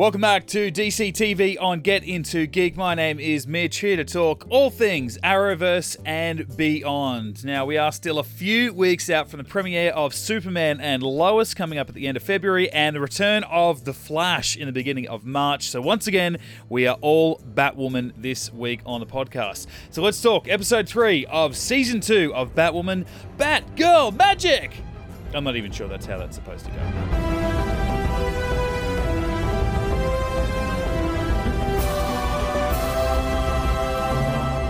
Welcome back to DC TV on Get Into Geek. My name is Mitch, here to talk all things Arrowverse and beyond. Now, we are still a few weeks out from the premiere of Superman and Lois coming up at the end of February and the return of The Flash in the beginning of March. So, once again, we are all Batwoman this week on the podcast. So, let's talk episode 3 of season 2 of Batwoman Batgirl Magic. I'm not even sure that's how that's supposed to go.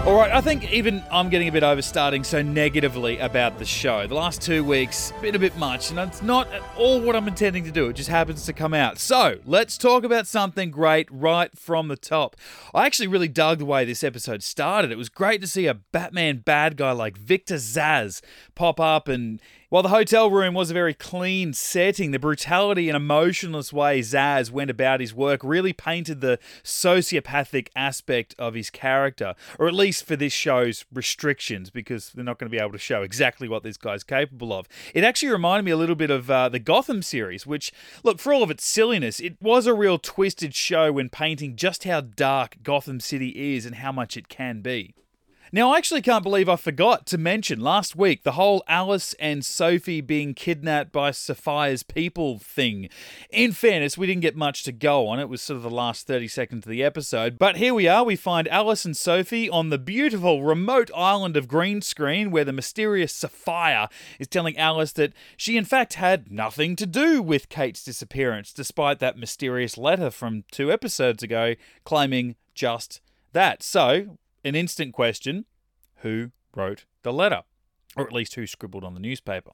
All right, I think even I'm getting a bit overstarting so negatively about the show. The last two weeks, been a bit much, and it's not at all what I'm intending to do. It just happens to come out. So let's talk about something great right from the top. I actually really dug the way this episode started. It was great to see a Batman bad guy like Victor Zsasz pop up and while the hotel room was a very clean setting, the brutality and emotionless way Zsasz went about his work really painted the sociopathic aspect of his character, or at least for this show's restrictions, because they're not going to be able to show exactly what this guy's capable of. It actually reminded me a little bit of uh, the Gotham series, which, look, for all of its silliness, it was a real twisted show when painting just how dark Gotham City is and how much it can be. Now, I actually can't believe I forgot to mention last week the whole Alice and Sophie being kidnapped by Safiyah's people thing. In fairness, we didn't get much to go on. It was sort of the last 30 seconds of the episode. But here we are. We find Alice and Sophie on the beautiful remote island of green screen where the mysterious Sapphire is telling Alice that she, in fact, had nothing to do with Kate's disappearance, despite that mysterious letter from two episodes ago claiming just that. So, an instant question who wrote the letter? Or at least who scribbled on the newspaper?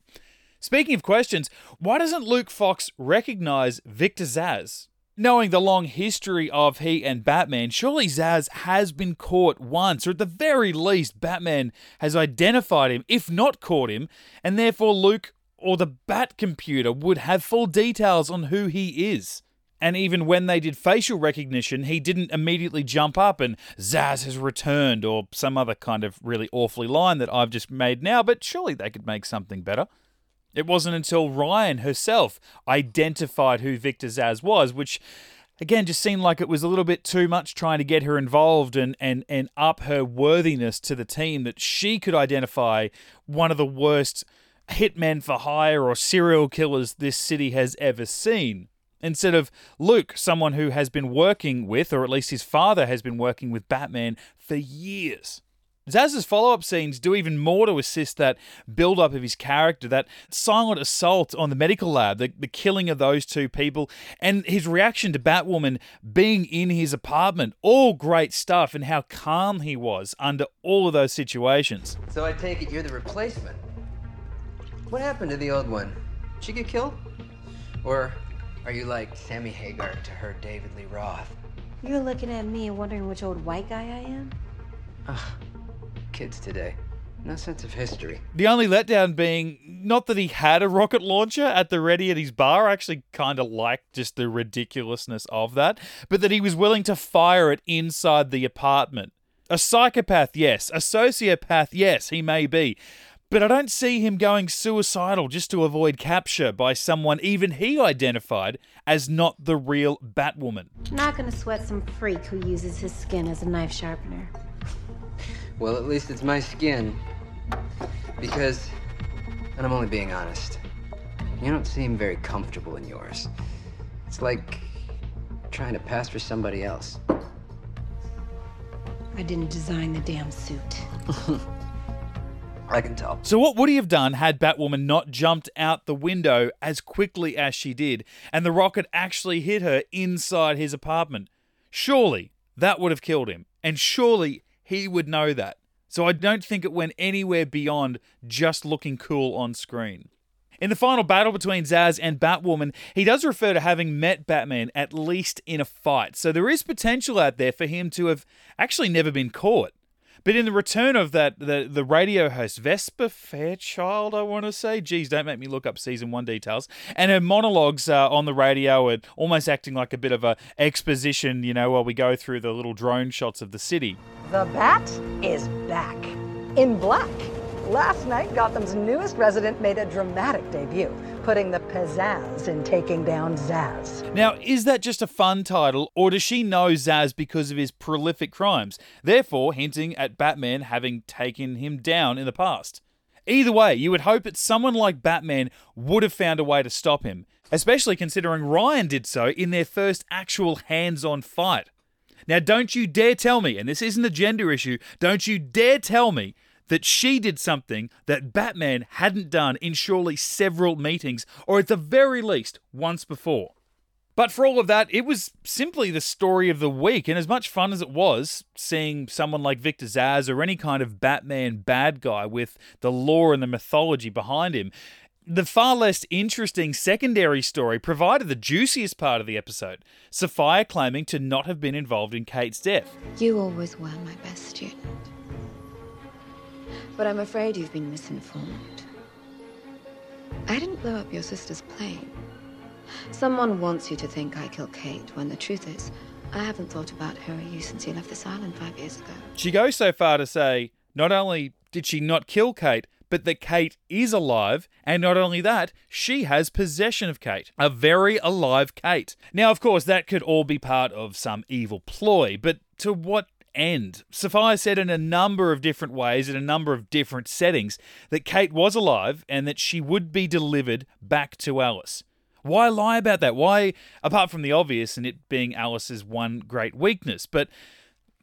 Speaking of questions, why doesn't Luke Fox recognize Victor Zsasz? Knowing the long history of he and Batman, surely Zsasz has been caught once, or at the very least, Batman has identified him, if not caught him, and therefore Luke or the Bat computer would have full details on who he is. And even when they did facial recognition, he didn't immediately jump up and Zsasz has returned or some other kind of really awfully line that I've just made now, but surely they could make something better. It wasn't until Ryan herself identified who Victor Zsasz was, which again just seemed like it was a little bit too much trying to get her involved and, and, and up her worthiness to the team that she could identify one of the worst hitmen for hire or serial killers this city has ever seen instead of Luke, someone who has been working with, or at least his father has been working with Batman for years. Zsasz's follow up scenes do even more to assist that build up of his character, that silent assault on the medical lab, the, the killing of those two people, and his reaction to Batwoman being in his apartment. All great stuff, and how calm he was under all of those situations. So I take it you're the replacement. What happened to the old one? Did she get killed? Or are you like Sammy Hagar to her David Lee Roth? You're looking at me and wondering which old white guy I am? Ugh, kids today. No sense of history. The only letdown being not that he had a rocket launcher at the ready at his bar. I actually kind of liked just the ridiculousness of that, but that he was willing to fire it inside the apartment. A psychopath, yes. A sociopath, yes, he may be. But I don't see him going suicidal just to avoid capture by someone even he identified as not the real Batwoman. Not gonna sweat some freak who uses his skin as a knife sharpener. Well, at least it's my skin. Because, and I'm only being honest, you don't seem very comfortable in yours. It's like trying to pass for somebody else. I didn't design the damn suit. I can tell. So, what would he have done had Batwoman not jumped out the window as quickly as she did and the rocket actually hit her inside his apartment? Surely that would have killed him, and surely he would know that. So, I don't think it went anywhere beyond just looking cool on screen. In the final battle between Zsasz and Batwoman, he does refer to having met Batman at least in a fight, so there is potential out there for him to have actually never been caught. But in the return of that, the, the radio host, Vesper Fairchild, I want to say, geez, don't make me look up season one details, and her monologues uh, on the radio are almost acting like a bit of a exposition, you know, while we go through the little drone shots of the city. The Bat is back. In black. Last night, Gotham's newest resident made a dramatic debut, putting the pizzazz in taking down Zsasz. Now, is that just a fun title, or does she know Zsasz because of his prolific crimes, therefore hinting at Batman having taken him down in the past? Either way, you would hope that someone like Batman would have found a way to stop him, especially considering Ryan did so in their first actual hands on fight. Now, don't you dare tell me, and this isn't a gender issue, don't you dare tell me that she did something that Batman hadn't done in surely several meetings, or at the very least once before. But for all of that, it was simply the story of the week, and as much fun as it was seeing someone like Victor Zsasz or any kind of Batman bad guy with the lore and the mythology behind him, the far less interesting secondary story provided the juiciest part of the episode Sophia claiming to not have been involved in Kate's death. You always were my best student. But I'm afraid you've been misinformed. I didn't blow up your sister's plane. Someone wants you to think I killed Kate, when the truth is, I haven't thought about her or you since you left this island five years ago. She goes so far to say not only did she not kill Kate, but that Kate is alive, and not only that, she has possession of Kate, a very alive Kate. Now, of course, that could all be part of some evil ploy, but to what end? Sophia said in a number of different ways, in a number of different settings, that Kate was alive and that she would be delivered back to Alice. Why lie about that? Why, apart from the obvious and it being Alice's one great weakness, but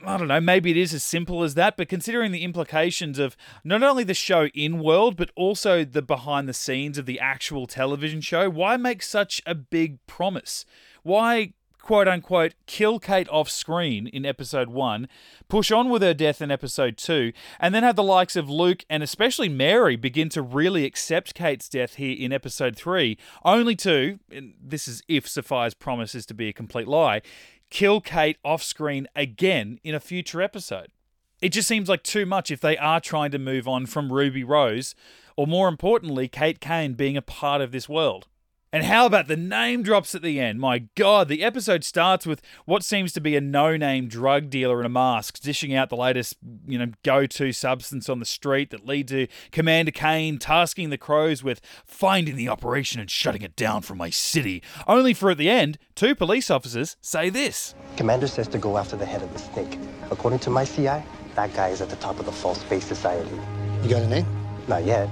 I don't know, maybe it is as simple as that, but considering the implications of not only the show in world, but also the behind the scenes of the actual television show, why make such a big promise? Why quote unquote kill Kate off screen in episode one, push on with her death in episode two, and then have the likes of Luke and especially Mary begin to really accept Kate's death here in episode three, only to, this is if Sophia's promise is to be a complete lie, kill Kate off screen again in a future episode. It just seems like too much if they are trying to move on from Ruby Rose, or more importantly, Kate Kane being a part of this world. And how about the name drops at the end? My God, the episode starts with what seems to be a no-name drug dealer in a mask dishing out the latest, you know, go-to substance on the street that lead to Commander Kane tasking the crows with finding the operation and shutting it down from my city. Only for at the end, two police officers say this. Commander says to go after the head of the snake. According to my CI, that guy is at the top of the false face society. You got a name? Not yet.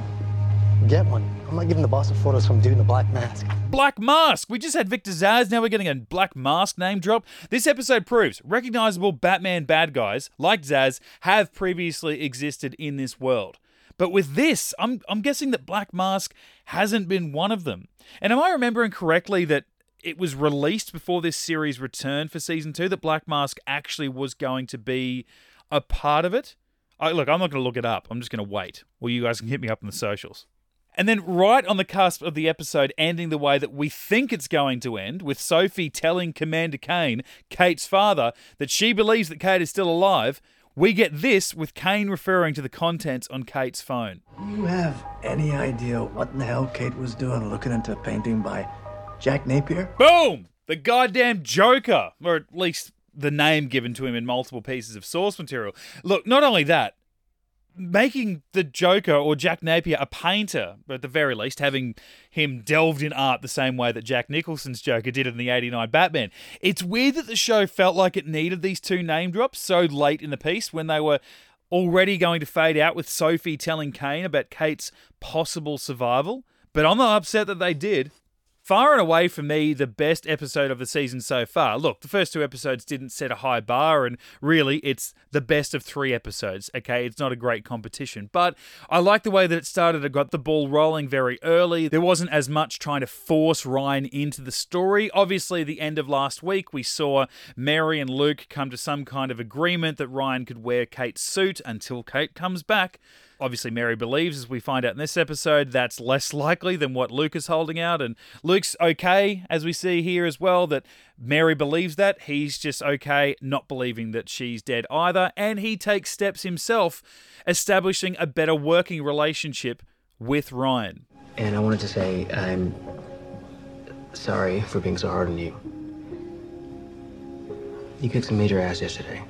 Get one. I'm not giving the boss a photo of some dude in a black mask. Black Mask! We just had Victor Zsasz, now we're getting a Black Mask name drop. This episode proves recognizable Batman bad guys, like Zsasz, have previously existed in this world. But with this, I'm, I'm guessing that Black Mask hasn't been one of them. And am I remembering correctly that it was released before this series returned for season two, that Black Mask actually was going to be a part of it? I, look, I'm not going to look it up. I'm just going to wait. Well, you guys can hit me up on the socials. And then, right on the cusp of the episode ending the way that we think it's going to end, with Sophie telling Commander Kane, Kate's father, that she believes that Kate is still alive, we get this with Kane referring to the contents on Kate's phone. You have any idea what the hell Kate was doing looking into a painting by Jack Napier? Boom! The goddamn Joker! Or at least the name given to him in multiple pieces of source material. Look, not only that, making the Joker or Jack Napier a painter, but at the very least, having him delved in art the same way that Jack Nicholson's Joker did in the 89 Batman. It's weird that the show felt like it needed these two name drops so late in the piece when they were already going to fade out with Sophie telling Kane about Kate's possible survival. But I'm not upset that they did far and away for me the best episode of the season so far. Look, the first two episodes didn't set a high bar, and really, it's the best of three episodes. Okay, it's not a great competition, but I like the way that it started. It got the ball rolling very early. There wasn't as much trying to force Ryan into the story. Obviously, the end of last week, we saw Mary and Luke come to some kind of agreement that Ryan could wear Kate's suit until Kate comes back obviously Mary believes, as we find out in this episode, that's less likely than what Luke is holding out. And Luke's okay, as we see here as well, that Mary believes that. He's just okay not believing that she's dead either. And he takes steps himself, establishing a better working relationship with Ryan. And I wanted to say I'm sorry for being so hard on you. You kicked some major ass yesterday.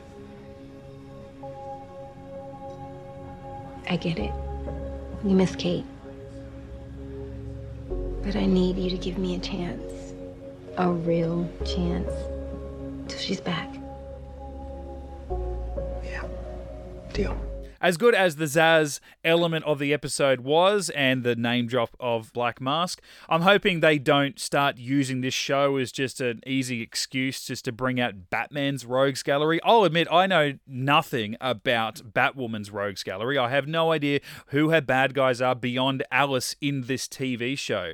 I get it. You miss Kate. But I need you to give me a chance. A real chance. Till she's back. Yeah. Deal. As good as the Zsasz element of the episode was and the name drop of Black Mask, I'm hoping they don't start using this show as just an easy excuse just to bring out Batman's Rogues Gallery. I'll admit, I know nothing about Batwoman's Rogues Gallery. I have no idea who her bad guys are beyond Alice in this TV show.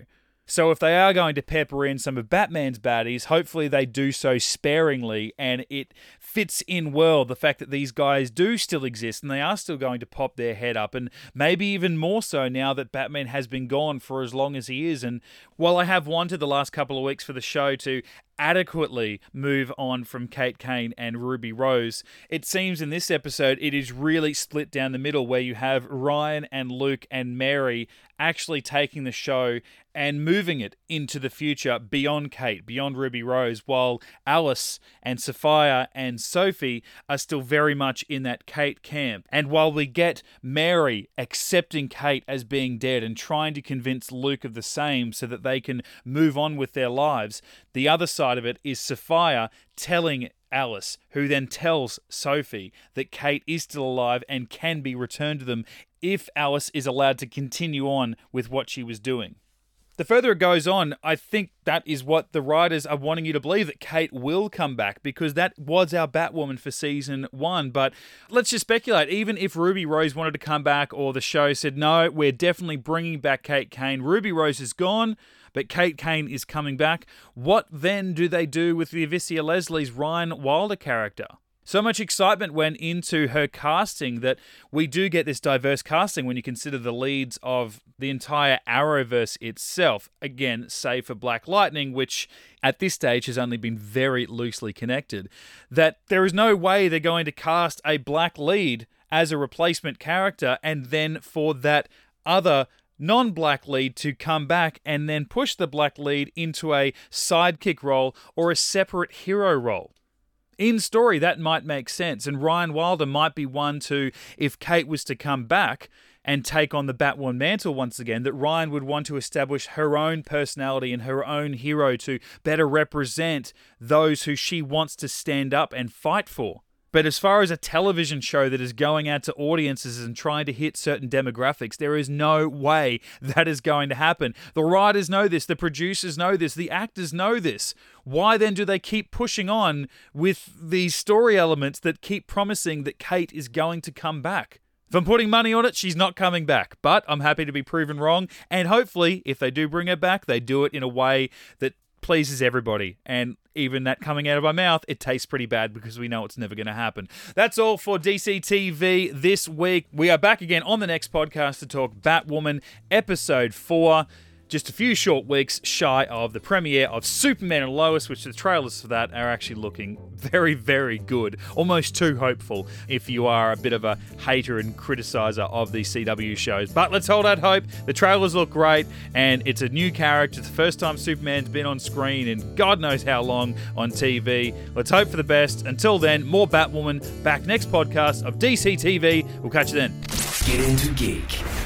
So if they are going to pepper in some of Batman's baddies, hopefully they do so sparingly and it fits in well the fact that these guys do still exist and they are still going to pop their head up and maybe even more so now that Batman has been gone for as long as he is and while I have wanted the last couple of weeks for the show to adequately move on from Kate Kane and Ruby Rose. It seems in this episode it is really split down the middle where you have Ryan and Luke and Mary actually taking the show and moving it into the future beyond Kate, beyond Ruby Rose, while Alice and Sophia and Sophie are still very much in that Kate camp. And while we get Mary accepting Kate as being dead and trying to convince Luke of the same so that they can move on with their lives, the other side of it is Sophia telling Alice, who then tells Sophie that Kate is still alive and can be returned to them if Alice is allowed to continue on with what she was doing. The further it goes on, I think that is what the writers are wanting you to believe that Kate will come back because that was our Batwoman for season one. But let's just speculate. Even if Ruby Rose wanted to come back or the show said, no, we're definitely bringing back Kate Kane, Ruby Rose is gone, but Kate Kane is coming back. What then do they do with the Javicia Leslie's Ryan Wilder character? So much excitement went into her casting that we do get this diverse casting when you consider the leads of the entire Arrowverse itself. Again, save for Black Lightning, which at this stage has only been very loosely connected. That there is no way they're going to cast a black lead as a replacement character and then for that other non black lead to come back and then push the black lead into a sidekick role or a separate hero role in story, that might make sense. And Ryan Wilder might be one to, if Kate was to come back and take on the Batwoman mantle once again, that Ryan would want to establish her own personality and her own hero to better represent those who she wants to stand up and fight for. But as far as a television show that is going out to audiences and trying to hit certain demographics, there is no way that is going to happen. The writers know this, the producers know this, the actors know this. Why then do they keep pushing on with these story elements that keep promising that Kate is going to come back? If I'm putting money on it, she's not coming back. But I'm happy to be proven wrong. And hopefully, if they do bring her back, they do it in a way that pleases everybody. And even that coming out of my mouth, it tastes pretty bad because we know it's never going to happen. That's all for DCTV this week. We are back again on the next podcast to talk Batwoman episode 4 just a few short weeks shy of the premiere of Superman and Lois, which the trailers for that are actually looking very, very good. Almost too hopeful if you are a bit of a hater and criticizer of these CW shows. But let's hold out hope. The trailers look great, and it's a new character. It's the first time Superman's been on screen in God knows how long on TV. Let's hope for the best. Until then, more Batwoman back next podcast of DC TV. We'll catch you then. Get into geek.